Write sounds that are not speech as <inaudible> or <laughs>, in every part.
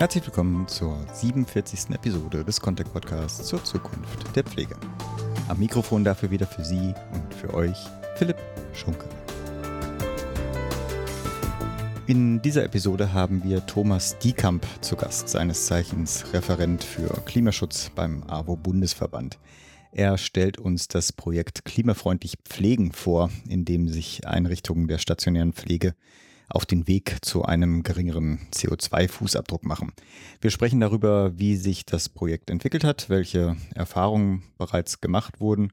Herzlich willkommen zur 47. Episode des Contact Podcasts zur Zukunft der Pflege. Am Mikrofon dafür wieder für Sie und für euch Philipp Schunke. In dieser Episode haben wir Thomas Diekamp zu Gast, seines Zeichens Referent für Klimaschutz beim AWO-Bundesverband. Er stellt uns das Projekt Klimafreundlich Pflegen vor, in dem sich Einrichtungen der stationären Pflege auf den Weg zu einem geringeren CO2-Fußabdruck machen. Wir sprechen darüber, wie sich das Projekt entwickelt hat, welche Erfahrungen bereits gemacht wurden,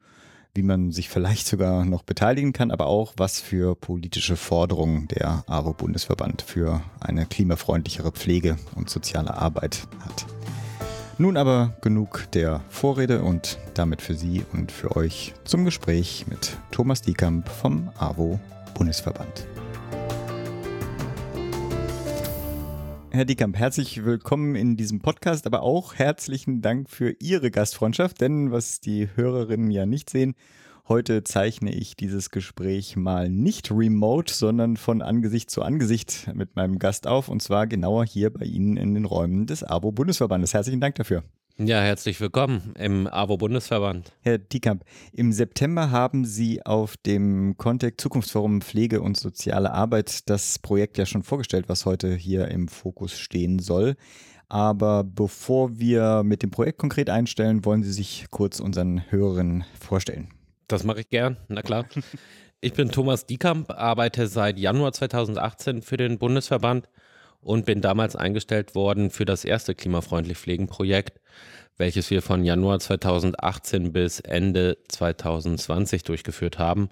wie man sich vielleicht sogar noch beteiligen kann, aber auch, was für politische Forderungen der AWO-Bundesverband für eine klimafreundlichere Pflege und soziale Arbeit hat. Nun aber genug der Vorrede und damit für Sie und für euch zum Gespräch mit Thomas Diekamp vom AWO-Bundesverband. Herr Diekamp, herzlich willkommen in diesem Podcast, aber auch herzlichen Dank für Ihre Gastfreundschaft, denn was die Hörerinnen ja nicht sehen, heute zeichne ich dieses Gespräch mal nicht remote, sondern von Angesicht zu Angesicht mit meinem Gast auf und zwar genauer hier bei Ihnen in den Räumen des ABO-Bundesverbandes. Herzlichen Dank dafür. Ja, herzlich willkommen im AWO-Bundesverband. Herr Diekamp, im September haben Sie auf dem Kontext Zukunftsforum Pflege und soziale Arbeit das Projekt ja schon vorgestellt, was heute hier im Fokus stehen soll. Aber bevor wir mit dem Projekt konkret einstellen, wollen Sie sich kurz unseren Hörerinnen vorstellen. Das mache ich gern, na klar. <laughs> Ich bin Thomas Diekamp, arbeite seit Januar 2018 für den Bundesverband und bin damals eingestellt worden für das erste klimafreundlich Pflegen Projekt, welches wir von Januar 2018 bis Ende 2020 durchgeführt haben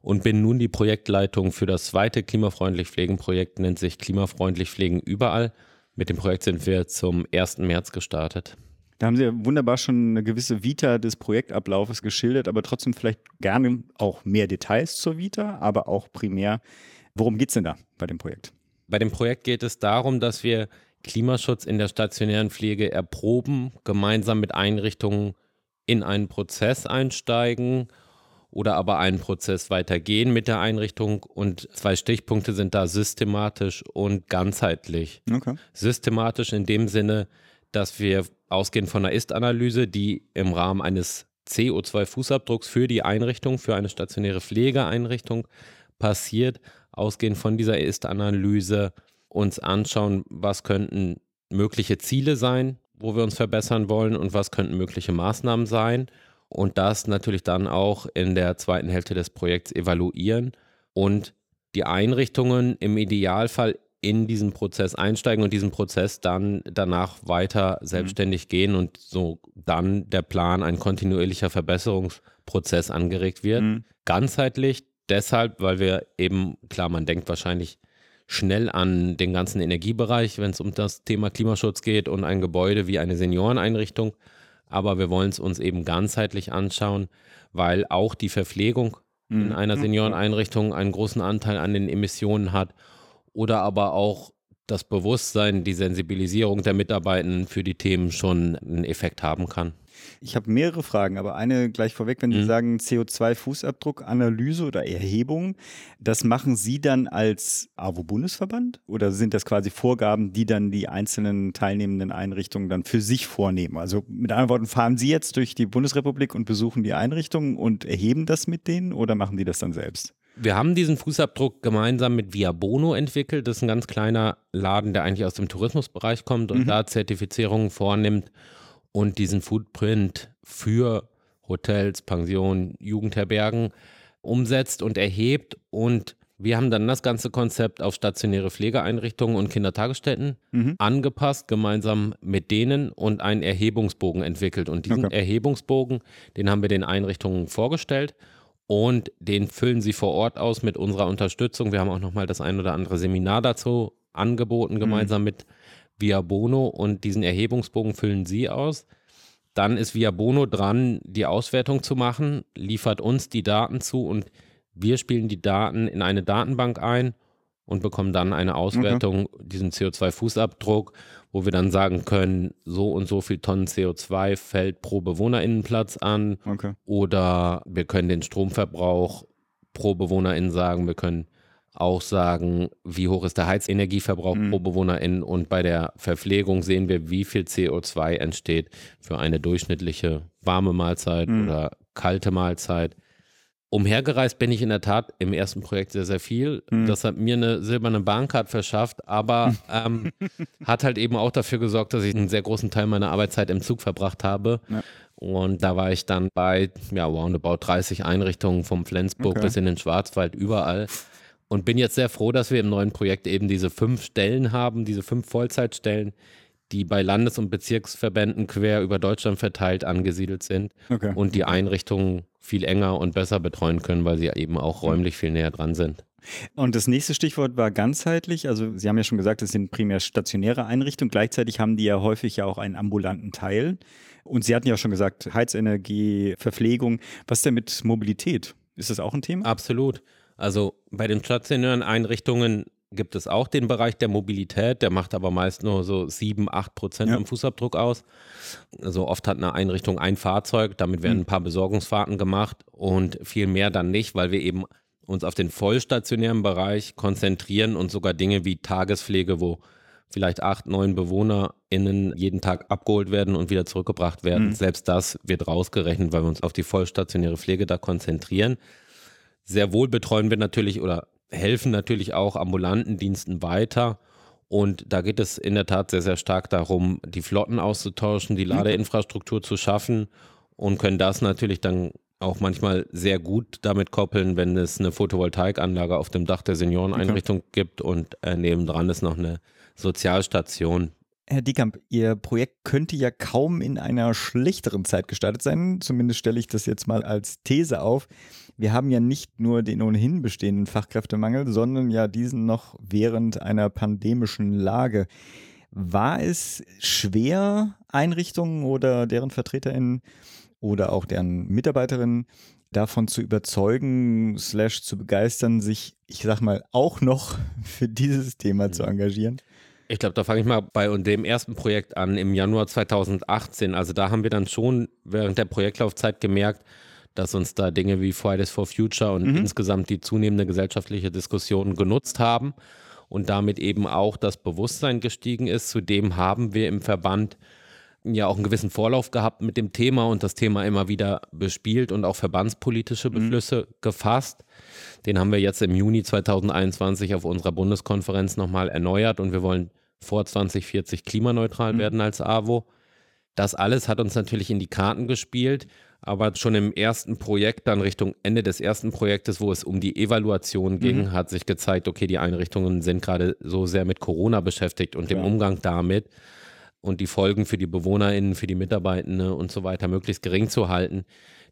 und bin nun die Projektleitung für das zweite klimafreundlich Pflegen Projekt, nennt sich Klimafreundlich Pflegen überall. Mit dem Projekt sind wir zum 1. März gestartet. Da haben Sie ja wunderbar schon eine gewisse Vita des Projektablaufes geschildert, aber trotzdem vielleicht gerne auch mehr Details zur Vita, aber auch primär, worum geht es denn da bei dem Projekt? Bei dem Projekt geht es darum, dass wir Klimaschutz in der stationären Pflege erproben, gemeinsam mit Einrichtungen in einen Prozess einsteigen oder aber einen Prozess weitergehen mit der Einrichtung. Und zwei Stichpunkte sind da systematisch und ganzheitlich. Okay. Systematisch in dem Sinne, dass wir ausgehen von einer Ist-Analyse, die im Rahmen eines CO2-Fußabdrucks für die Einrichtung, für eine stationäre Pflegeeinrichtung passiert, ausgehend von dieser Ist-Analyse uns anschauen, was könnten mögliche Ziele sein, wo wir uns verbessern wollen und was könnten mögliche Maßnahmen sein. Und das natürlich dann auch in der zweiten Hälfte des Projekts evaluieren und die Einrichtungen im Idealfall in diesen Prozess einsteigen und diesen Prozess dann danach weiter selbstständig mhm. gehen und so dann der Plan, ein kontinuierlicher Verbesserungsprozess angeregt wird. Mhm. Ganzheitlich deshalb, weil wir eben, klar, man denkt wahrscheinlich schnell an den ganzen Energiebereich, wenn es um das Thema Klimaschutz geht und ein Gebäude wie eine Senioreneinrichtung. Aber wir wollen es uns eben ganzheitlich anschauen, weil auch die Verpflegung in mhm. einer Senioreneinrichtung einen großen Anteil an den Emissionen hat oder aber auch das Bewusstsein, die Sensibilisierung der Mitarbeitenden für die Themen schon einen Effekt haben kann. Ich habe mehrere Fragen, aber eine gleich vorweg, wenn mhm. Sie sagen CO2-Fußabdruck, Analyse oder Erhebung, das machen Sie dann als AWO-Bundesverband oder sind das quasi Vorgaben, die dann die einzelnen teilnehmenden Einrichtungen dann für sich vornehmen? Also mit anderen Worten, fahren Sie jetzt durch die Bundesrepublik und besuchen die Einrichtungen und erheben das mit denen oder machen die das dann selbst? Wir haben diesen Fußabdruck gemeinsam mit Via Bono entwickelt. Das ist ein ganz kleiner Laden, der eigentlich aus dem Tourismusbereich kommt und mhm. da Zertifizierungen vornimmt und diesen Footprint für Hotels, Pensionen, Jugendherbergen umsetzt und erhebt. Und wir haben dann das ganze Konzept auf stationäre Pflegeeinrichtungen und Kindertagesstätten mhm. angepasst, gemeinsam mit denen und einen Erhebungsbogen entwickelt. Und diesen okay. Erhebungsbogen, den haben wir den Einrichtungen vorgestellt und den füllen sie vor Ort aus mit unserer Unterstützung. Wir haben auch nochmal das ein oder andere Seminar dazu angeboten, mhm. gemeinsam mhm. mit Via Bono und diesen Erhebungsbogen füllen Sie aus. Dann ist Via Bono dran, die Auswertung zu machen, liefert uns die Daten zu und wir spielen die Daten in eine Datenbank ein und bekommen dann eine Auswertung, okay. diesen CO2-Fußabdruck, wo wir dann sagen können, so und so viel Tonnen CO2 fällt pro Bewohnerinnenplatz an. Okay. Oder wir können den Stromverbrauch pro Bewohnerin sagen, wir können auch sagen, wie hoch ist der Heizenergieverbrauch mhm. pro Bewohnerin und bei der Verpflegung sehen wir, wie viel CO2 entsteht für eine durchschnittliche warme Mahlzeit mhm. oder kalte Mahlzeit. Umhergereist bin ich in der Tat im ersten Projekt sehr, sehr viel. Mhm. Das hat mir eine silberne Bahncard verschafft, aber <laughs> ähm, hat halt eben auch dafür gesorgt, dass ich einen sehr großen Teil meiner Arbeitszeit im Zug verbracht habe. Ja. Und da war ich dann bei, ja, roundabout 30 Einrichtungen vom Flensburg okay. bis in den Schwarzwald, überall. Und bin jetzt sehr froh, dass wir im neuen Projekt eben diese fünf Stellen haben, diese fünf Vollzeitstellen, die bei Landes- und Bezirksverbänden quer über Deutschland verteilt angesiedelt sind okay. und die Einrichtungen viel enger und besser betreuen können, weil sie eben auch räumlich viel näher dran sind. Und das nächste Stichwort war ganzheitlich. Also Sie haben ja schon gesagt, es sind primär stationäre Einrichtungen. Gleichzeitig haben die ja häufig ja auch einen ambulanten Teil. Und Sie hatten ja schon gesagt, Heizenergie, Verpflegung. Was denn mit Mobilität? Ist das auch ein Thema? Absolut. Also bei den stationären Einrichtungen gibt es auch den Bereich der Mobilität, der macht aber meist nur so 7, 8 Prozent ja. am Fußabdruck aus. Also oft hat eine Einrichtung ein Fahrzeug, damit werden hm. ein paar Besorgungsfahrten gemacht und viel mehr dann nicht, weil wir eben uns auf den vollstationären Bereich konzentrieren und sogar Dinge wie Tagespflege, wo vielleicht acht, neun BewohnerInnen jeden Tag abgeholt werden und wieder zurückgebracht werden. Mhm. Selbst das wird rausgerechnet, weil wir uns auf die vollstationäre Pflege da konzentrieren. Sehr wohl betreuen wir natürlich oder helfen natürlich auch ambulanten Diensten weiter. Und da geht es in der Tat sehr, sehr stark darum, die Flotten auszutauschen, die mhm. Ladeinfrastruktur zu schaffen und können das natürlich dann auch manchmal sehr gut damit koppeln, wenn es eine Photovoltaikanlage auf dem Dach der Senioreneinrichtung okay. gibt und äh, nebendran ist noch eine Sozialstation. Herr Diekamp, Ihr Projekt könnte ja kaum in einer schlechteren Zeit gestartet sein. Zumindest stelle ich das jetzt mal als These auf wir haben ja nicht nur den ohnehin bestehenden Fachkräftemangel, sondern ja diesen noch während einer pandemischen Lage. War es schwer, Einrichtungen oder deren VertreterInnen oder auch deren Mitarbeiterinnen davon zu überzeugen, slash zu begeistern, sich, ich sag mal, auch noch <laughs> für dieses Thema zu engagieren? Ich glaube, da fange ich mal bei dem ersten Projekt an im Januar 2018. Also da haben wir dann schon während der Projektlaufzeit gemerkt, dass uns da Dinge wie Fridays for Future und mhm. insgesamt die zunehmende gesellschaftliche Diskussion genutzt haben und damit eben auch das Bewusstsein gestiegen ist. Zudem haben wir im Verband ja auch einen gewissen Vorlauf gehabt mit dem Thema und das Thema immer wieder bespielt und auch verbandspolitische mhm. Beschlüsse mhm. gefasst. Den haben wir jetzt im Juni 2021 auf unserer Bundeskonferenz nochmal erneuert und wir wollen vor 2040 klimaneutral mhm. werden als AWO. Das alles hat uns natürlich in die Karten gespielt. Aber schon im ersten Projekt, dann Richtung Ende des ersten Projektes, wo es um die Evaluation ging, mhm. hat sich gezeigt, okay, die Einrichtungen sind gerade so sehr mit Corona beschäftigt und ja. dem Umgang damit und die Folgen für die BewohnerInnen, für die Mitarbeitenden und so weiter möglichst gering zu halten,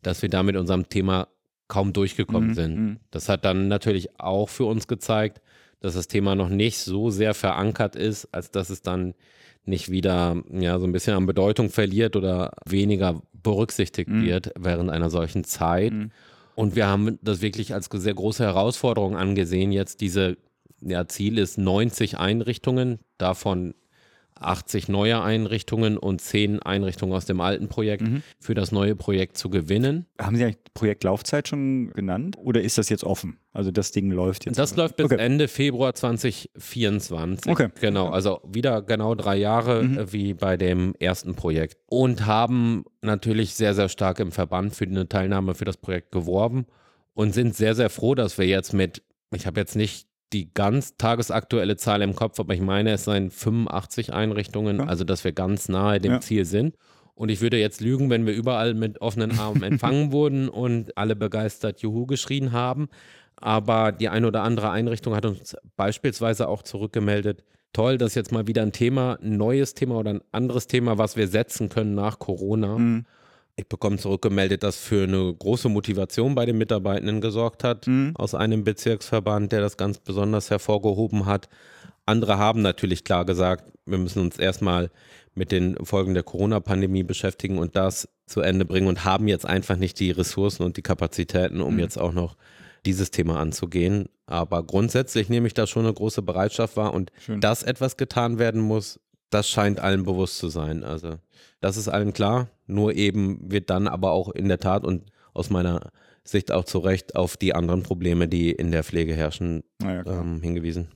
dass wir da mit unserem Thema kaum durchgekommen mhm. sind. Mhm. Das hat dann natürlich auch für uns gezeigt, dass das Thema noch nicht so sehr verankert ist, als dass es dann nicht wieder ja so ein bisschen an Bedeutung verliert oder weniger berücksichtigt mhm. wird während einer solchen Zeit. Mhm. Und wir haben das wirklich als sehr große Herausforderung angesehen, jetzt diese, ja, Ziel ist 90 Einrichtungen, davon 80 neue Einrichtungen und 10 Einrichtungen aus dem alten Projekt mhm. für das neue Projekt zu gewinnen. Haben Sie eigentlich Projektlaufzeit schon genannt oder ist das jetzt offen? Also das Ding läuft jetzt. Das läuft bis okay. Ende Februar 2024. Okay. Genau, also wieder genau drei Jahre mhm. Äh, wie bei dem ersten Projekt. Und haben natürlich sehr, sehr stark im Verband für eine Teilnahme für das Projekt geworben und sind sehr, sehr froh, dass wir jetzt mit, ich habe jetzt nicht die ganz tagesaktuelle Zahl im Kopf, aber ich meine, es seien 85 Einrichtungen, ja. also dass wir ganz nahe dem ja. Ziel sind. Und ich würde jetzt lügen, wenn wir überall mit offenen Armen empfangen <laughs> wurden und alle begeistert Juhu geschrien haben. Aber die eine oder andere Einrichtung hat uns beispielsweise auch zurückgemeldet, toll, dass jetzt mal wieder ein Thema, ein neues Thema oder ein anderes Thema, was wir setzen können nach Corona. Mhm ich bekomme zurückgemeldet, dass für eine große Motivation bei den Mitarbeitenden gesorgt hat, mhm. aus einem Bezirksverband, der das ganz besonders hervorgehoben hat. Andere haben natürlich klar gesagt, wir müssen uns erstmal mit den Folgen der Corona-Pandemie beschäftigen und das zu Ende bringen und haben jetzt einfach nicht die Ressourcen und die Kapazitäten, um mhm. jetzt auch noch dieses Thema anzugehen. Aber grundsätzlich nehme ich da schon eine große Bereitschaft wahr und Schön. dass etwas getan werden muss, das scheint allen bewusst zu sein. Also das ist allen klar. Nur eben wird dann aber auch in der Tat und aus meiner Sicht auch zu Recht auf die anderen Probleme, die in der Pflege herrschen, klar. ähm, hingewiesen.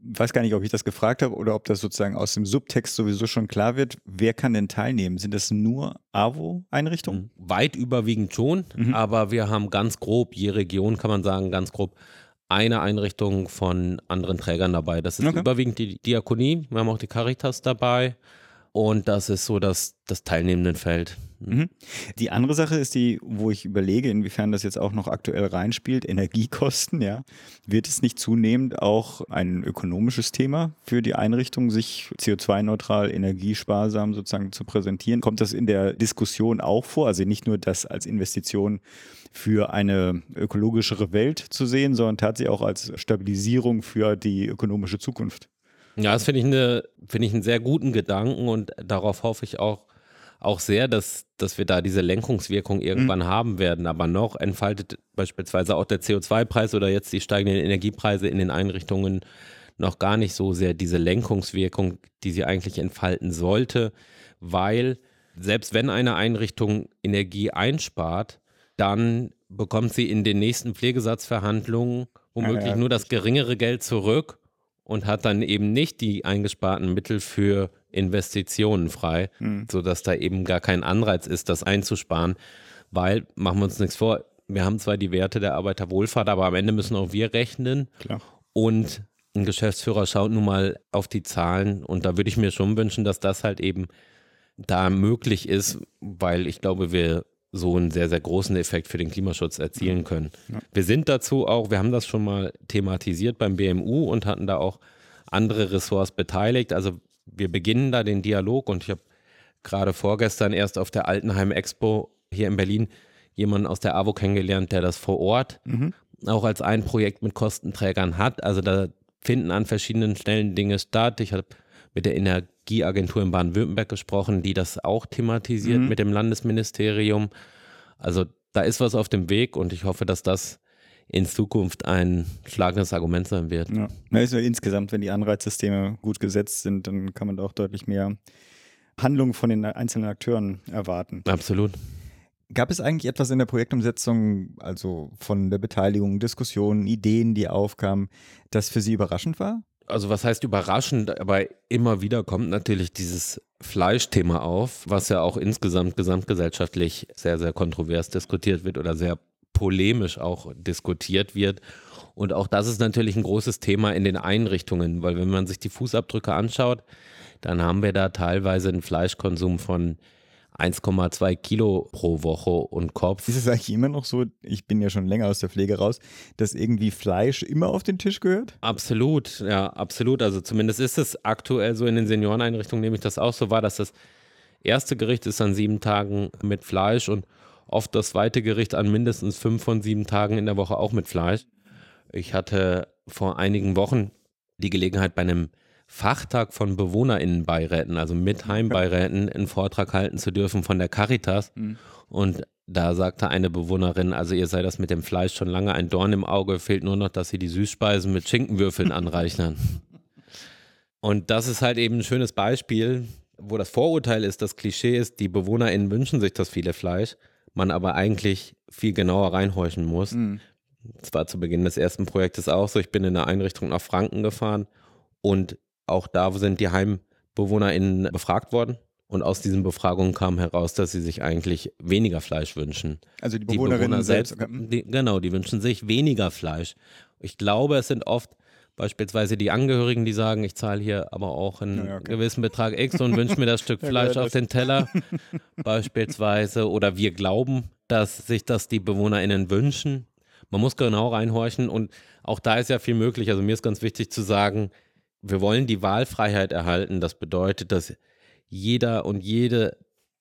weiß gar nicht, ob ich das gefragt habe oder ob das sozusagen aus dem Subtext sowieso schon klar wird. Wer kann denn teilnehmen? Sind das nur AWO-Einrichtungen? Weit überwiegend schon, Mhm. aber wir haben ganz grob, je Region kann man sagen, ganz grob eine Einrichtung von anderen Trägern dabei. Das ist Okay. überwiegend die Diakonie, wir haben auch die Caritas dabei und das ist so das, das teilnehmenden Feld. Mhm. Die andere Sache ist die, wo ich überlege, inwiefern das jetzt auch noch aktuell reinspielt, Energiekosten, ja. Wird es nicht zunehmend auch ein ökonomisches Thema für die Einrichtung, sich CO2-neutral, energiesparsam sozusagen zu präsentieren? Kommt das in der Diskussion auch vor? Also nicht nur das als Investition für eine ökologischere Welt zu sehen, sondern tatsächlich auch als Stabilisierung für die ökonomische Zukunft. Ja, das finde ich, eine, finde ich einen sehr guten Gedanken und darauf hoffe ich auch, auch sehr, dass, dass wir da diese Lenkungswirkung irgendwann haben werden. Aber noch entfaltet beispielsweise auch der CO2-Preis oder jetzt die steigenden Energiepreise in den Einrichtungen noch gar nicht so sehr diese Lenkungswirkung, die sie eigentlich entfalten sollte, weil selbst wenn eine Einrichtung Energie einspart, dann bekommt sie in den nächsten Pflegesatzverhandlungen womöglich Ja, ja, nur das geringere Geld zurück und hat dann eben nicht die eingesparten Mittel für Investitionen frei, Mhm. sodass da eben gar kein Anreiz ist, das einzusparen, weil, machen wir uns nichts vor, wir haben zwar die Werte der Arbeiterwohlfahrt, aber am Ende müssen auch wir rechnen Klar. und ein Geschäftsführer schaut nun mal auf die Zahlen und da würde ich mir schon wünschen, dass das halt eben da möglich ist, weil ich glaube, wir so einen sehr, sehr großen Effekt für den Klimaschutz erzielen können. Wir sind dazu auch, wir haben das schon mal thematisiert beim BMU und hatten da auch andere Ressorts beteiligt. Also wir beginnen da den Dialog und ich habe gerade vorgestern erst auf der Altenheim Expo hier in Berlin jemanden aus der AWO kennengelernt, der das vor Ort auch als ein Projekt mit Kostenträgern hat. Also da finden an verschiedenen Stellen Dinge statt. Ich habe mit der Energieagentur in Baden-Württemberg gesprochen, die das auch thematisiert mit dem Landesministerium. Also da ist was auf dem Weg und ich hoffe, dass das in Zukunft ein schlagendes Argument sein wird. Ja. Na, ist insgesamt, wenn die Anreizsysteme gut gesetzt sind, dann kann man da auch deutlich mehr Handlungen von den einzelnen Akteuren erwarten. Absolut. Gab es eigentlich etwas in der Projektumsetzung, also von der Beteiligung, Diskussionen, Ideen, die aufkamen, das für Sie überraschend war? Also was heißt überraschend, aber immer wieder kommt natürlich dieses Fleischthema auf, was ja auch insgesamt gesamtgesellschaftlich sehr, sehr kontrovers diskutiert wird oder sehr polemisch auch diskutiert wird. Und auch das ist natürlich ein großes Thema in den Einrichtungen, weil wenn man sich die Fußabdrücke anschaut, dann haben wir da teilweise einen Fleischkonsum von 1,2 Kilo pro Woche und Kopf. Ist es eigentlich immer noch so, ich bin ja schon länger aus der Pflege raus, dass irgendwie Fleisch immer auf den Tisch gehört? Absolut, ja, absolut. Also zumindest ist es aktuell so in den Senioreneinrichtungen, nehme ich das auch so wahr, dass das erste Gericht ist an sieben Tagen mit Fleisch und oft das zweite Gericht an mindestens fünf von sieben Tagen in der Woche auch mit Fleisch. Ich hatte vor einigen Wochen die Gelegenheit bei einem Fachtag von BewohnerInnenbeiräten, also mit Heimbeiräten, einen Vortrag halten zu dürfen von der Caritas. Und da sagte eine Bewohnerin, also ihr sei das mit dem Fleisch schon lange ein Dorn im Auge, fehlt nur noch, dass sie die Süßspeisen mit Schinkenwürfeln <laughs> anreichern. Und das ist halt eben ein schönes Beispiel, wo das Vorurteil ist, das Klischee ist, die BewohnerInnen wünschen sich das viele Fleisch, man aber eigentlich viel genauer reinhorchen muss. Das war zu Beginn des ersten Projektes auch so. Ich bin in eine Einrichtung nach Franken gefahren und auch da sind die HeimbewohnerInnen befragt worden. Und aus diesen Befragungen kam heraus, dass sie sich eigentlich weniger Fleisch wünschen. Also die Die Bewohnerinnen Bewohner selbst. selbst, okay. die, genau, die wünschen sich weniger Fleisch. Ich glaube, es sind oft beispielsweise die Angehörigen, die sagen, ich zahle hier aber auch einen Ja, okay. gewissen Betrag X und wünsche mir das Stück <laughs> Fleisch auf den Teller <laughs> beispielsweise. Oder wir glauben, dass sich das die BewohnerInnen wünschen. Man muss genau reinhorchen und auch da ist ja viel möglich. Also mir ist ganz wichtig zu sagen, wir wollen die Wahlfreiheit erhalten. Das bedeutet, dass jeder und jede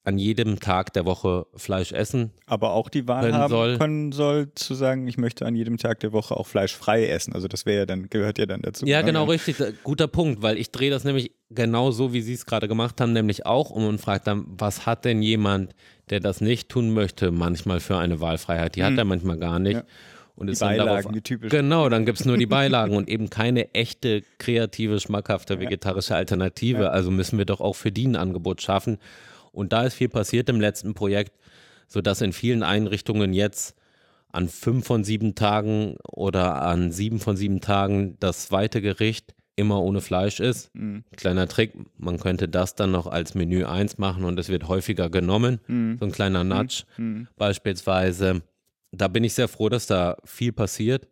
an jedem Tag der Woche Fleisch essen Aber auch die Wahl können haben soll. können soll, zu sagen, ich möchte an jedem Tag der Woche auch fleischfrei essen. Also das wäre ja dann, gehört ja dann dazu. Ja, genau, richtig. Guter Punkt, weil ich drehe das nämlich genau so, wie Sie es gerade gemacht haben, nämlich auch um und frage dann, was hat denn jemand, der das nicht tun möchte, manchmal für eine Wahlfreiheit? Die hat er manchmal gar nicht. Ja. Und Die Beilagen, darauf, die typisch. Genau, dann gibt es nur die Beilagen und eben keine echte, kreative, schmackhafte vegetarische Alternative. Also müssen wir doch auch für die ein Angebot schaffen. Und da ist viel passiert im letzten Projekt, sodass in vielen Einrichtungen jetzt an fünf von sieben Tagen oder an sieben von sieben Tagen das zweite Gericht immer ohne Fleisch ist. Mhm. Kleiner Trick, man könnte das dann noch als Menü 1 machen und es wird häufiger genommen. Mhm. So ein kleiner Nudge mhm. beispielsweise. Da bin ich sehr froh, dass da viel passiert.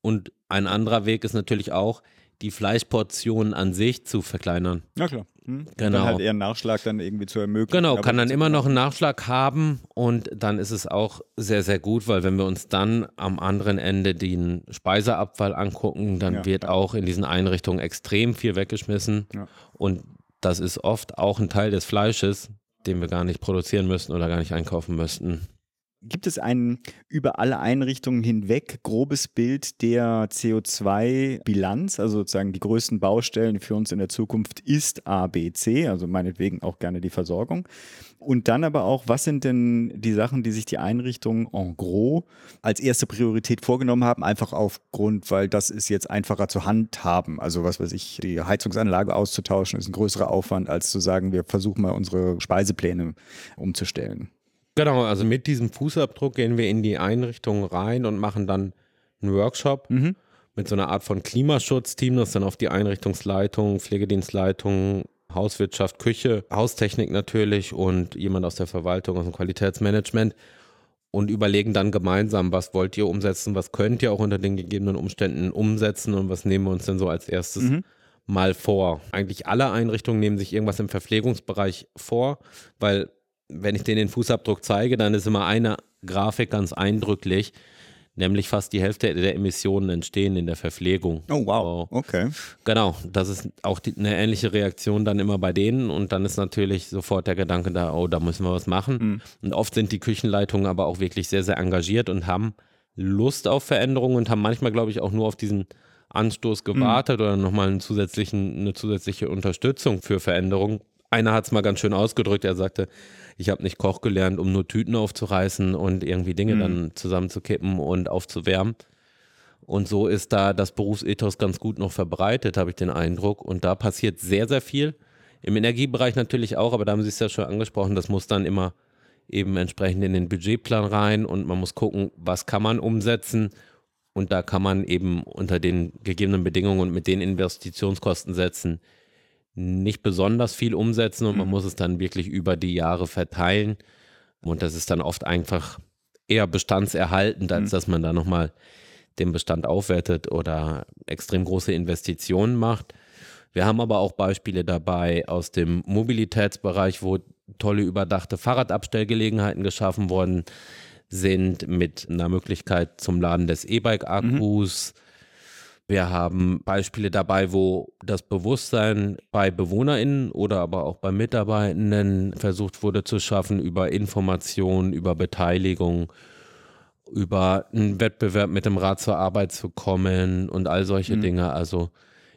Und ein anderer Weg ist natürlich auch, die Fleischportionen an sich zu verkleinern. Ja klar. Hm? Genau. Dann halt eher einen Nachschlag dann irgendwie zu ermöglichen. Genau, kann dann immer noch einen Nachschlag haben und dann ist es auch sehr, sehr gut, weil wenn wir uns dann am anderen Ende den Speiseabfall angucken, dann ja, wird auch in diesen Einrichtungen extrem viel weggeschmissen ja. und das ist oft auch ein Teil des Fleisches, den wir gar nicht produzieren müssten oder gar nicht einkaufen müssten. Gibt es ein über alle Einrichtungen hinweg grobes Bild der CO2-Bilanz, also sozusagen die größten Baustellen für uns in der Zukunft ist A, B, C, also meinetwegen auch gerne die Versorgung. Und dann aber auch, was sind denn die Sachen, die sich die Einrichtungen en gros als erste Priorität vorgenommen haben, einfach aufgrund, weil das ist jetzt einfacher zu handhaben. Also was weiß ich, die Heizungsanlage auszutauschen, ist ein größerer Aufwand, als zu sagen, wir versuchen mal unsere Speisepläne umzustellen. Genau, also mit diesem Fußabdruck gehen wir in die Einrichtung rein und machen dann einen Workshop mhm. mit so einer Art von Klimaschutzteam, das dann auf die Einrichtungsleitung, Pflegedienstleitung, Hauswirtschaft, Küche, Haustechnik natürlich und jemand aus der Verwaltung, aus dem Qualitätsmanagement und überlegen dann gemeinsam, was wollt ihr umsetzen, was könnt ihr auch unter den gegebenen Umständen umsetzen und was nehmen wir uns denn so als erstes mhm. mal vor. Eigentlich alle Einrichtungen nehmen sich irgendwas im Verpflegungsbereich vor, weil wenn ich denen den Fußabdruck zeige, dann ist immer eine Grafik ganz eindrücklich, nämlich fast die Hälfte der Emissionen entstehen in der Verpflegung. Oh wow, okay. Genau, das ist auch die, eine ähnliche Reaktion dann immer bei denen und dann ist natürlich sofort der Gedanke da, oh, da müssen wir was machen. Mhm. Und oft sind die Küchenleitungen aber auch wirklich sehr, sehr engagiert und haben Lust auf Veränderungen und haben manchmal, glaube ich, auch nur auf diesen Anstoß gewartet mhm. oder nochmal einen zusätzlichen, eine zusätzliche Unterstützung für Veränderungen. Einer hat es mal ganz schön ausgedrückt, er sagte, ich habe nicht Koch gelernt, um nur Tüten aufzureißen und irgendwie Dinge mhm. dann zusammenzukippen und aufzuwärmen. Und so ist da das Berufsethos ganz gut noch verbreitet, habe ich den Eindruck. Und da passiert sehr, sehr viel. Im Energiebereich natürlich auch, aber da haben Sie es ja schon angesprochen, das muss dann immer eben entsprechend in den Budgetplan rein und man muss gucken, was kann man umsetzen. Und da kann man eben unter den gegebenen Bedingungen und mit den Investitionskosten setzen, nicht besonders viel umsetzen und man mhm. muss es dann wirklich über die Jahre verteilen. Und das ist dann oft einfach eher bestandserhaltend, als mhm. dass man da nochmal den Bestand aufwertet oder extrem große Investitionen macht. Wir haben aber auch Beispiele dabei aus dem Mobilitätsbereich, wo tolle überdachte Fahrradabstellgelegenheiten geschaffen worden sind mit einer Möglichkeit zum Laden des E-Bike-Akkus. Mhm wir haben Beispiele dabei, wo das Bewusstsein bei BewohnerInnen oder aber auch bei Mitarbeitenden versucht wurde zu schaffen über Information, über Beteiligung, über einen Wettbewerb mit dem Rat zur Arbeit zu kommen und all solche mhm. Dinge. Also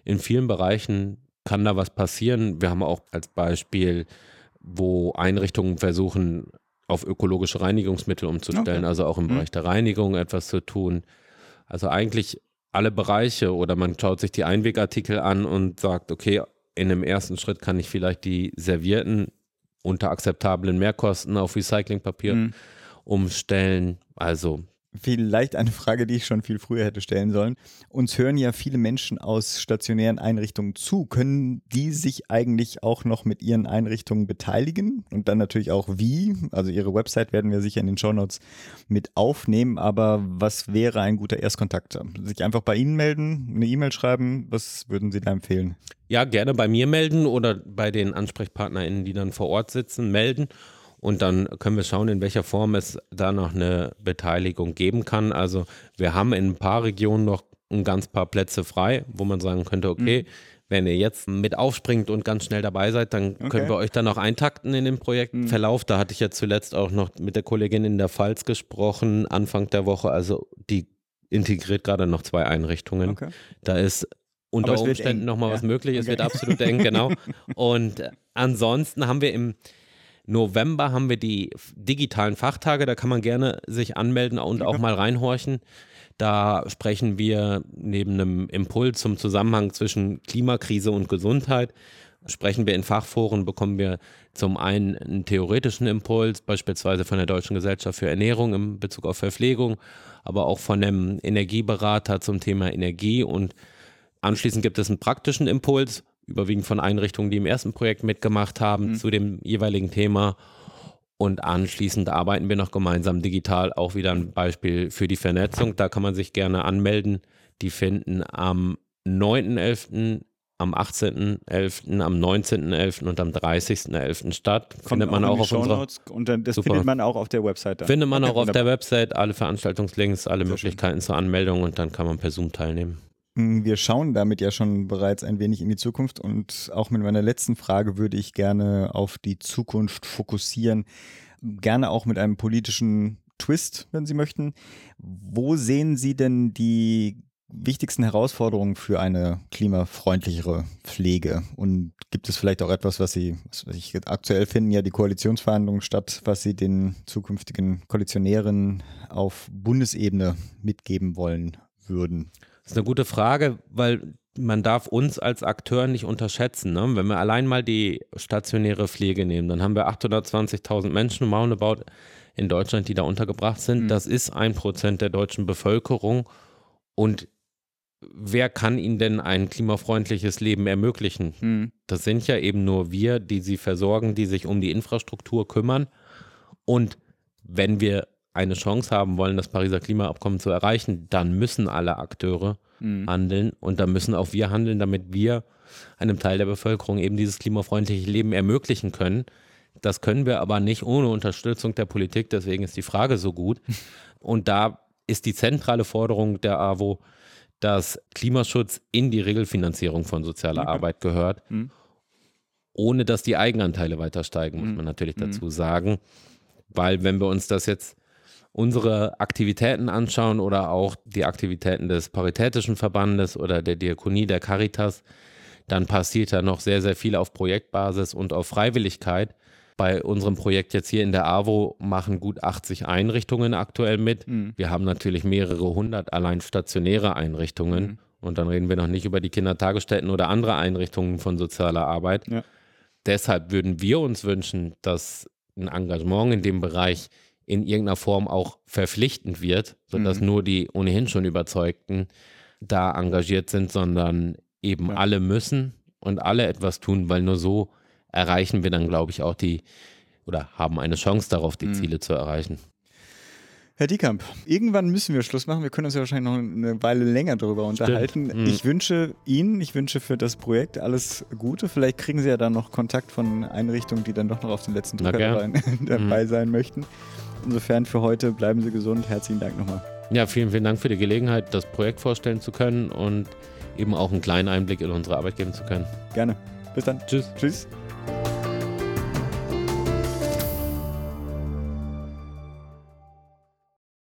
in vielen Bereichen kann da was passieren. Wir haben auch als Beispiel, wo Einrichtungen versuchen, auf ökologische Reinigungsmittel umzustellen, okay. also auch im mhm. Bereich der Reinigung etwas zu tun. Also eigentlich alle Bereiche oder man schaut sich die Einwegartikel an und sagt, okay, in dem ersten Schritt kann ich vielleicht die Servierten unter akzeptablen Mehrkosten auf Recyclingpapier mhm. umstellen. Also Vielleicht eine Frage, die ich schon viel früher hätte stellen sollen. Uns hören ja viele Menschen aus stationären Einrichtungen zu. Können die sich eigentlich auch noch mit ihren Einrichtungen beteiligen? Und dann natürlich auch wie? Also ihre Website werden wir sicher in den Shownotes mit aufnehmen. Aber was wäre ein guter Erstkontakt? Sich einfach bei Ihnen melden, eine E-Mail schreiben? Was würden Sie da empfehlen? Ja, gerne bei mir melden oder bei den AnsprechpartnerInnen, die dann vor Ort sitzen, melden. Und dann können wir schauen, in welcher Form es da noch eine Beteiligung geben kann. Also wir haben in ein paar Regionen noch ein ganz paar Plätze frei, wo man sagen könnte, okay, mhm. wenn ihr jetzt mit aufspringt und ganz schnell dabei seid, dann okay. können wir euch dann noch eintakten in den Projektverlauf. Mhm. Da hatte ich ja zuletzt auch noch mit der Kollegin in der Pfalz gesprochen, Anfang der Woche. Also die integriert gerade noch zwei Einrichtungen. Okay. Da ist unter Umständen nochmal ja. was möglich. Es okay. wird absolut eng, genau. <laughs> Und ansonsten haben wir im November haben wir die digitalen Fachtage, da kann man gerne sich anmelden und auch mal reinhorchen. Da sprechen wir neben einem Impuls zum Zusammenhang zwischen Klimakrise und Gesundheit, sprechen wir in Fachforen, bekommen wir zum einen einen theoretischen Impuls, beispielsweise von der Deutschen Gesellschaft für Ernährung in Bezug auf Verpflegung, aber auch von einem Energieberater zum Thema Energie. Und anschließend gibt es einen praktischen Impuls, überwiegend von Einrichtungen, die im ersten Projekt mitgemacht haben, mhm. zu dem jeweiligen Thema. Und anschließend arbeiten wir noch gemeinsam digital, auch wieder ein Beispiel für die Vernetzung. Da kann man sich gerne anmelden. Die finden am 9.11 am 18.11., am 19.11. und am 30.11. statt. Kommt findet man auch, auch auf unserer und dann, das Super. findet man auch auf der Website. Dann. Findet man okay, auch auf der Website alle Veranstaltungslinks, alle Sehr Möglichkeiten schön. zur Anmeldung und dann kann man per Zoom teilnehmen. Wir schauen damit ja schon bereits ein wenig in die Zukunft und auch mit meiner letzten Frage würde ich gerne auf die Zukunft fokussieren. Gerne auch mit einem politischen Twist, wenn Sie möchten. Wo sehen Sie denn die wichtigsten Herausforderungen für eine klimafreundlichere Pflege? Und gibt es vielleicht auch etwas, was Sie, was ich aktuell finden ja die Koalitionsverhandlungen statt, was Sie den zukünftigen Koalitionären auf Bundesebene mitgeben wollen würden? Das ist eine gute Frage, weil man darf uns als Akteur nicht unterschätzen. Ne? Wenn wir allein mal die stationäre Pflege nehmen, dann haben wir 820.000 Menschen roundabout in Deutschland, die da untergebracht sind. Mhm. Das ist ein Prozent der deutschen Bevölkerung. Und wer kann ihnen denn ein klimafreundliches Leben ermöglichen? Mhm. Das sind ja eben nur wir, die sie versorgen, die sich um die Infrastruktur kümmern. Und wenn wir eine Chance haben wollen, das Pariser Klimaabkommen zu erreichen, dann müssen alle Akteure mhm. handeln und dann müssen auch wir handeln, damit wir einem Teil der Bevölkerung eben dieses klimafreundliche Leben ermöglichen können. Das können wir aber nicht ohne Unterstützung der Politik, deswegen ist die Frage so gut. <laughs> Und da ist die zentrale Forderung der AWO, dass Klimaschutz in die Regelfinanzierung von sozialer okay. Arbeit gehört, mhm. ohne dass die Eigenanteile weiter steigen, muss mhm. man natürlich mhm. dazu sagen. Weil wenn wir uns das jetzt unsere Aktivitäten anschauen oder auch die Aktivitäten des Paritätischen Verbandes oder der Diakonie, der Caritas, dann passiert da noch sehr, sehr viel auf Projektbasis und auf Freiwilligkeit. Bei unserem Projekt jetzt hier in der AWO machen gut 80 Einrichtungen aktuell mit. Mhm. Wir haben natürlich mehrere hundert allein stationäre Einrichtungen. Mhm. Und dann reden wir noch nicht über die Kindertagesstätten oder andere Einrichtungen von sozialer Arbeit. Ja. Deshalb würden wir uns wünschen, dass ein Engagement in dem Bereich in irgendeiner Form auch verpflichtend wird, sodass mhm. nur die ohnehin schon Überzeugten da engagiert sind, sondern eben ja. alle müssen und alle etwas tun, weil nur so erreichen wir dann, glaube ich, auch die oder haben eine Chance darauf, die mhm. Ziele zu erreichen. Herr Diekamp, irgendwann müssen wir Schluss machen. Wir können uns ja wahrscheinlich noch eine Weile länger darüber unterhalten. Mhm. Ich wünsche Ihnen, ich wünsche für das Projekt alles Gute. Vielleicht kriegen Sie ja dann noch Kontakt von Einrichtungen, die dann doch noch auf den letzten Drücker <laughs> dabei mhm. sein möchten. Insofern für heute bleiben Sie gesund. Herzlichen Dank nochmal. Ja, vielen, vielen Dank für die Gelegenheit, das Projekt vorstellen zu können und eben auch einen kleinen Einblick in unsere Arbeit geben zu können. Gerne. Bis dann. Tschüss. Tschüss.